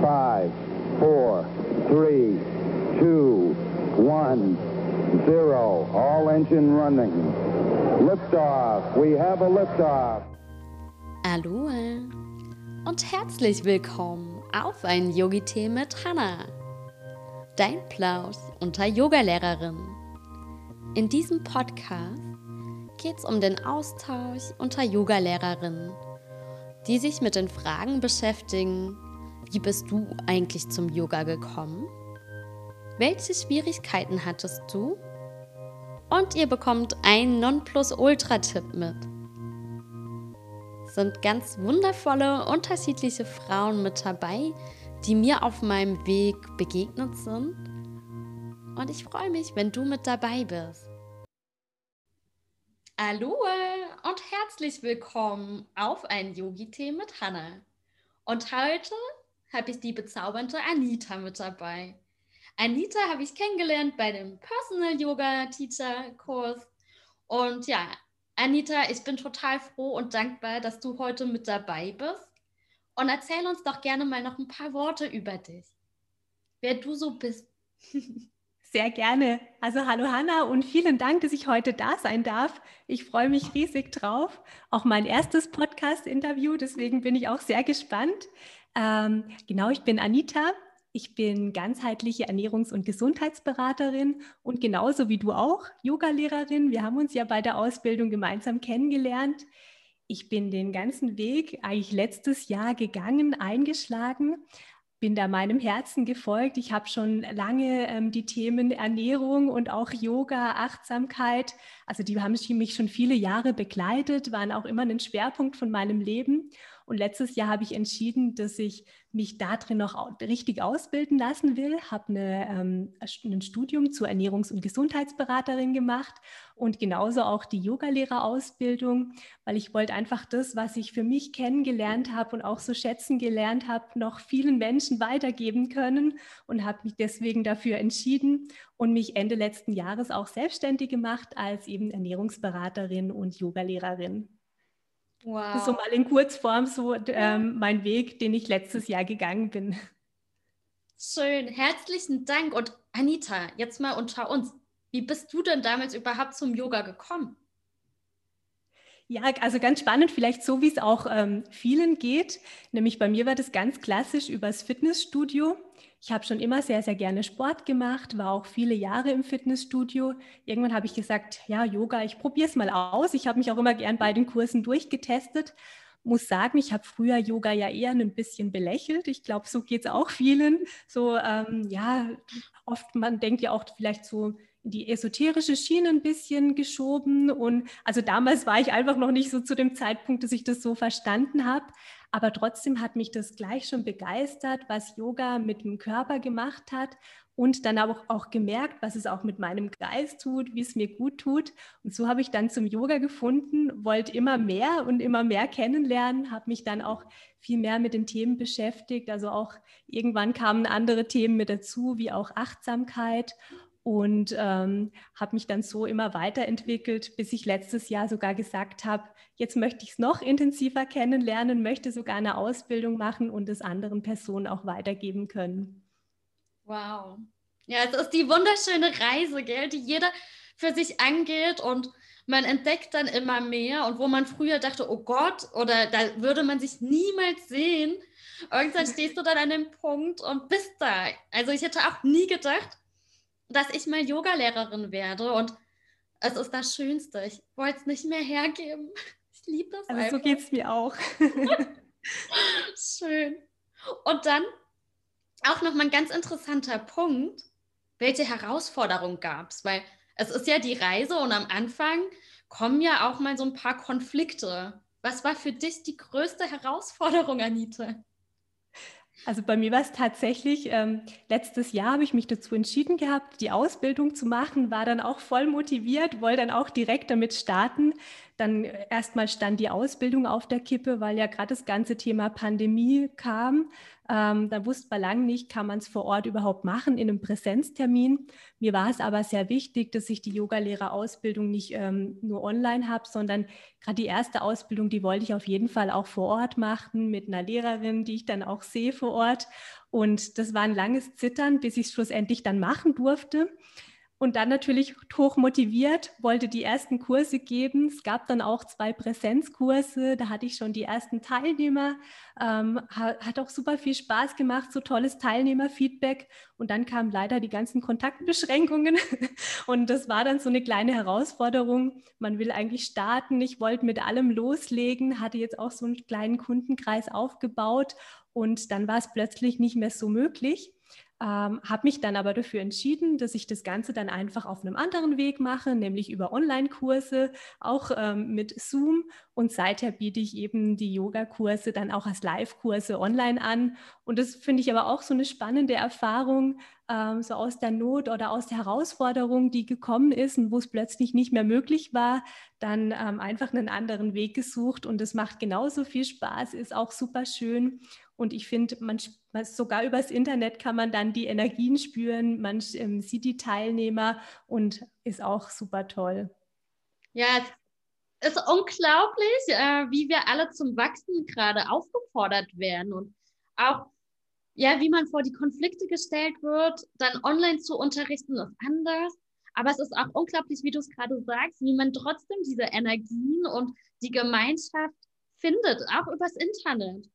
Five, four, three, two, one, zero. All engine running. Liftoff. We have a liftoff. Aloha und herzlich willkommen auf ein Yogi-Tee mit Hannah. Dein Plausch unter Yogalehrerin. In diesem Podcast geht es um den Austausch unter Yogalehrerinnen, die sich mit den Fragen beschäftigen, wie bist du eigentlich zum Yoga gekommen? Welche Schwierigkeiten hattest du? Und ihr bekommt einen Nonplusultra-Tipp mit. Sind ganz wundervolle, unterschiedliche Frauen mit dabei, die mir auf meinem Weg begegnet sind. Und ich freue mich, wenn du mit dabei bist. Hallo und herzlich willkommen auf ein Yogi-Tee mit Hannah. Und heute habe ich die bezaubernde Anita mit dabei. Anita habe ich kennengelernt bei dem Personal Yoga Teacher Kurs. Und ja, Anita, ich bin total froh und dankbar, dass du heute mit dabei bist. Und erzähl uns doch gerne mal noch ein paar Worte über dich. Wer du so bist. Sehr gerne. Also hallo Hanna und vielen Dank, dass ich heute da sein darf. Ich freue mich riesig drauf. Auch mein erstes Podcast-Interview, deswegen bin ich auch sehr gespannt. Ähm, genau, ich bin Anita. Ich bin ganzheitliche Ernährungs- und Gesundheitsberaterin und genauso wie du auch Yogalehrerin. Wir haben uns ja bei der Ausbildung gemeinsam kennengelernt. Ich bin den ganzen Weg eigentlich letztes Jahr gegangen, eingeschlagen, bin da meinem Herzen gefolgt. Ich habe schon lange ähm, die Themen Ernährung und auch Yoga, Achtsamkeit, also die haben mich schon viele Jahre begleitet, waren auch immer ein Schwerpunkt von meinem Leben. Und letztes Jahr habe ich entschieden, dass ich mich da drin noch richtig ausbilden lassen will, habe eine, ähm, ein Studium zur Ernährungs- und Gesundheitsberaterin gemacht und genauso auch die Yogalehrerausbildung, weil ich wollte einfach das, was ich für mich kennengelernt habe und auch so schätzen gelernt habe, noch vielen Menschen weitergeben können und habe mich deswegen dafür entschieden und mich Ende letzten Jahres auch selbstständig gemacht als eben Ernährungsberaterin und Yogalehrerin. Wow. Das ist so mal in Kurzform so ähm, mein Weg, den ich letztes Jahr gegangen bin. Schön, herzlichen Dank. Und Anita, jetzt mal unter uns. Wie bist du denn damals überhaupt zum Yoga gekommen? Ja, also ganz spannend, vielleicht so, wie es auch ähm, vielen geht. Nämlich bei mir war das ganz klassisch übers Fitnessstudio. Ich habe schon immer sehr, sehr gerne Sport gemacht, war auch viele Jahre im Fitnessstudio. Irgendwann habe ich gesagt, ja, Yoga, ich probiere es mal aus. Ich habe mich auch immer gern bei den Kursen durchgetestet. Muss sagen, ich habe früher Yoga ja eher ein bisschen belächelt. Ich glaube, so geht es auch vielen. So, ähm, ja, oft, man denkt ja auch vielleicht so, die esoterische Schiene ein bisschen geschoben. Und also damals war ich einfach noch nicht so zu dem Zeitpunkt, dass ich das so verstanden habe. Aber trotzdem hat mich das gleich schon begeistert, was Yoga mit dem Körper gemacht hat und dann auch, auch gemerkt, was es auch mit meinem Geist tut, wie es mir gut tut. Und so habe ich dann zum Yoga gefunden, wollte immer mehr und immer mehr kennenlernen, habe mich dann auch viel mehr mit den Themen beschäftigt. Also auch irgendwann kamen andere Themen mit dazu, wie auch Achtsamkeit und ähm, habe mich dann so immer weiterentwickelt, bis ich letztes Jahr sogar gesagt habe, jetzt möchte ich es noch intensiver kennenlernen, möchte sogar eine Ausbildung machen und es anderen Personen auch weitergeben können. Wow. Ja, es ist die wunderschöne Reise, gell, die jeder für sich angeht und man entdeckt dann immer mehr und wo man früher dachte, oh Gott, oder da würde man sich niemals sehen, irgendwann stehst du dann an dem Punkt und bist da. Also ich hätte auch nie gedacht, dass ich mal Yogalehrerin werde und es ist das Schönste. Ich wollte es nicht mehr hergeben. Ich liebe das also einfach. so geht es mir auch. Schön. Und dann auch noch mal ein ganz interessanter Punkt. Welche Herausforderung gab es? Weil es ist ja die Reise und am Anfang kommen ja auch mal so ein paar Konflikte. Was war für dich die größte Herausforderung, Anita? Also bei mir war es tatsächlich, ähm, letztes Jahr habe ich mich dazu entschieden gehabt, die Ausbildung zu machen, war dann auch voll motiviert, wollte dann auch direkt damit starten. Dann erstmal stand die Ausbildung auf der Kippe, weil ja gerade das ganze Thema Pandemie kam. Ähm, da wusste man lange nicht, kann man es vor Ort überhaupt machen in einem Präsenztermin. Mir war es aber sehr wichtig, dass ich die Yogalehrerausbildung nicht ähm, nur online habe, sondern gerade die erste Ausbildung, die wollte ich auf jeden Fall auch vor Ort machen mit einer Lehrerin, die ich dann auch sehe vor Ort. Und das war ein langes Zittern, bis ich es schlussendlich dann machen durfte. Und dann natürlich hoch motiviert, wollte die ersten Kurse geben. Es gab dann auch zwei Präsenzkurse, da hatte ich schon die ersten Teilnehmer. Ähm, hat auch super viel Spaß gemacht, so tolles Teilnehmerfeedback. Und dann kamen leider die ganzen Kontaktbeschränkungen. Und das war dann so eine kleine Herausforderung. Man will eigentlich starten. Ich wollte mit allem loslegen, hatte jetzt auch so einen kleinen Kundenkreis aufgebaut. Und dann war es plötzlich nicht mehr so möglich. Ähm, habe mich dann aber dafür entschieden, dass ich das Ganze dann einfach auf einem anderen Weg mache, nämlich über Online-Kurse, auch ähm, mit Zoom. Und seither biete ich eben die Yoga-Kurse dann auch als Live-Kurse online an. Und das finde ich aber auch so eine spannende Erfahrung, ähm, so aus der Not oder aus der Herausforderung, die gekommen ist und wo es plötzlich nicht mehr möglich war, dann ähm, einfach einen anderen Weg gesucht. Und es macht genauso viel Spaß, ist auch super schön. Und ich finde, man, sogar übers Internet kann man dann die Energien spüren, man ähm, sieht die Teilnehmer und ist auch super toll. Ja, es ist unglaublich, äh, wie wir alle zum Wachsen gerade aufgefordert werden und auch ja, wie man vor die Konflikte gestellt wird, dann online zu unterrichten, ist anders. Aber es ist auch unglaublich, wie du es gerade sagst, wie man trotzdem diese Energien und die Gemeinschaft findet, auch übers Internet.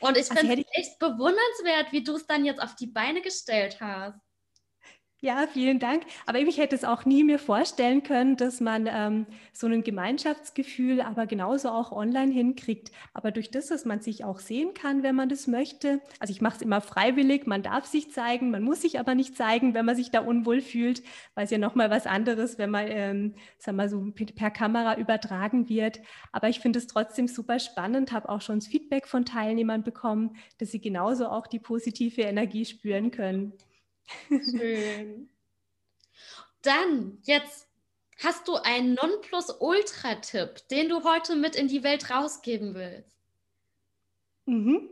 Und ich also finde es echt bewundernswert, wie du es dann jetzt auf die Beine gestellt hast. Ja, vielen Dank. Aber ich hätte es auch nie mir vorstellen können, dass man ähm, so ein Gemeinschaftsgefühl aber genauso auch online hinkriegt. Aber durch das, dass man sich auch sehen kann, wenn man das möchte. Also ich mache es immer freiwillig, man darf sich zeigen, man muss sich aber nicht zeigen, wenn man sich da unwohl fühlt, weil es ja nochmal was anderes, wenn man, ähm, sagen wir so, per Kamera übertragen wird. Aber ich finde es trotzdem super spannend, habe auch schon das Feedback von Teilnehmern bekommen, dass sie genauso auch die positive Energie spüren können. Schön. Dann, jetzt hast du einen Nonplusultra-Tipp, den du heute mit in die Welt rausgeben willst. Mhm.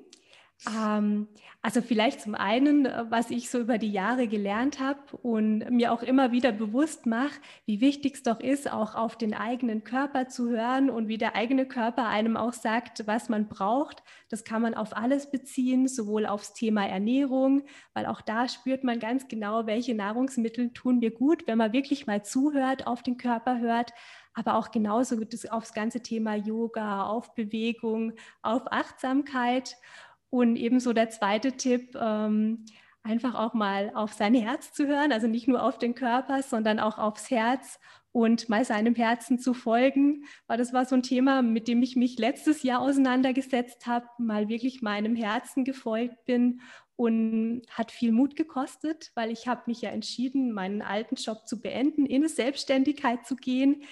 Ähm, also vielleicht zum einen, äh, was ich so über die Jahre gelernt habe und mir auch immer wieder bewusst mache, wie wichtig es doch ist, auch auf den eigenen Körper zu hören und wie der eigene Körper einem auch sagt, was man braucht. Das kann man auf alles beziehen, sowohl aufs Thema Ernährung, weil auch da spürt man ganz genau, welche Nahrungsmittel tun mir gut, wenn man wirklich mal zuhört, auf den Körper hört, aber auch genauso aufs ganze Thema Yoga, auf Bewegung, auf Achtsamkeit. Und ebenso der zweite Tipp, ähm, einfach auch mal auf sein Herz zu hören, also nicht nur auf den Körper, sondern auch aufs Herz und mal seinem Herzen zu folgen, weil das war so ein Thema, mit dem ich mich letztes Jahr auseinandergesetzt habe, mal wirklich meinem Herzen gefolgt bin und hat viel Mut gekostet, weil ich habe mich ja entschieden, meinen alten Job zu beenden, in eine Selbstständigkeit zu gehen,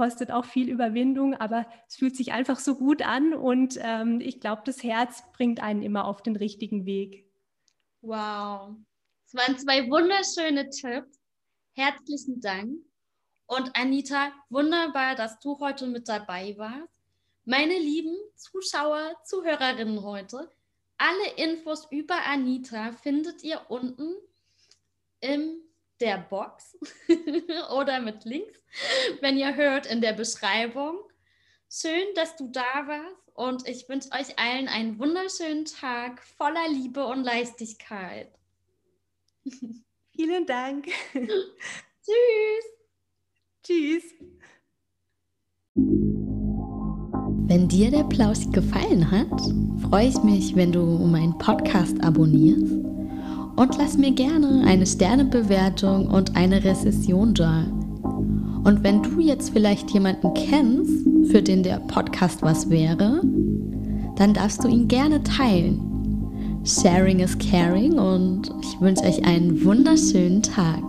kostet auch viel Überwindung, aber es fühlt sich einfach so gut an und ähm, ich glaube, das Herz bringt einen immer auf den richtigen Weg. Wow, es waren zwei wunderschöne Tipps. Herzlichen Dank. Und Anita, wunderbar, dass du heute mit dabei warst. Meine lieben Zuschauer, Zuhörerinnen heute, alle Infos über Anita findet ihr unten im der Box oder mit Links, wenn ihr hört, in der Beschreibung. Schön, dass du da warst und ich wünsche euch allen einen wunderschönen Tag voller Liebe und Leichtigkeit. Vielen Dank. Tschüss. Tschüss. Wenn dir der Plausch gefallen hat, freue ich mich, wenn du meinen Podcast abonnierst und lass mir gerne eine Sternebewertung und eine Rezession da. Und wenn du jetzt vielleicht jemanden kennst, für den der Podcast was wäre, dann darfst du ihn gerne teilen. Sharing is caring und ich wünsche euch einen wunderschönen Tag.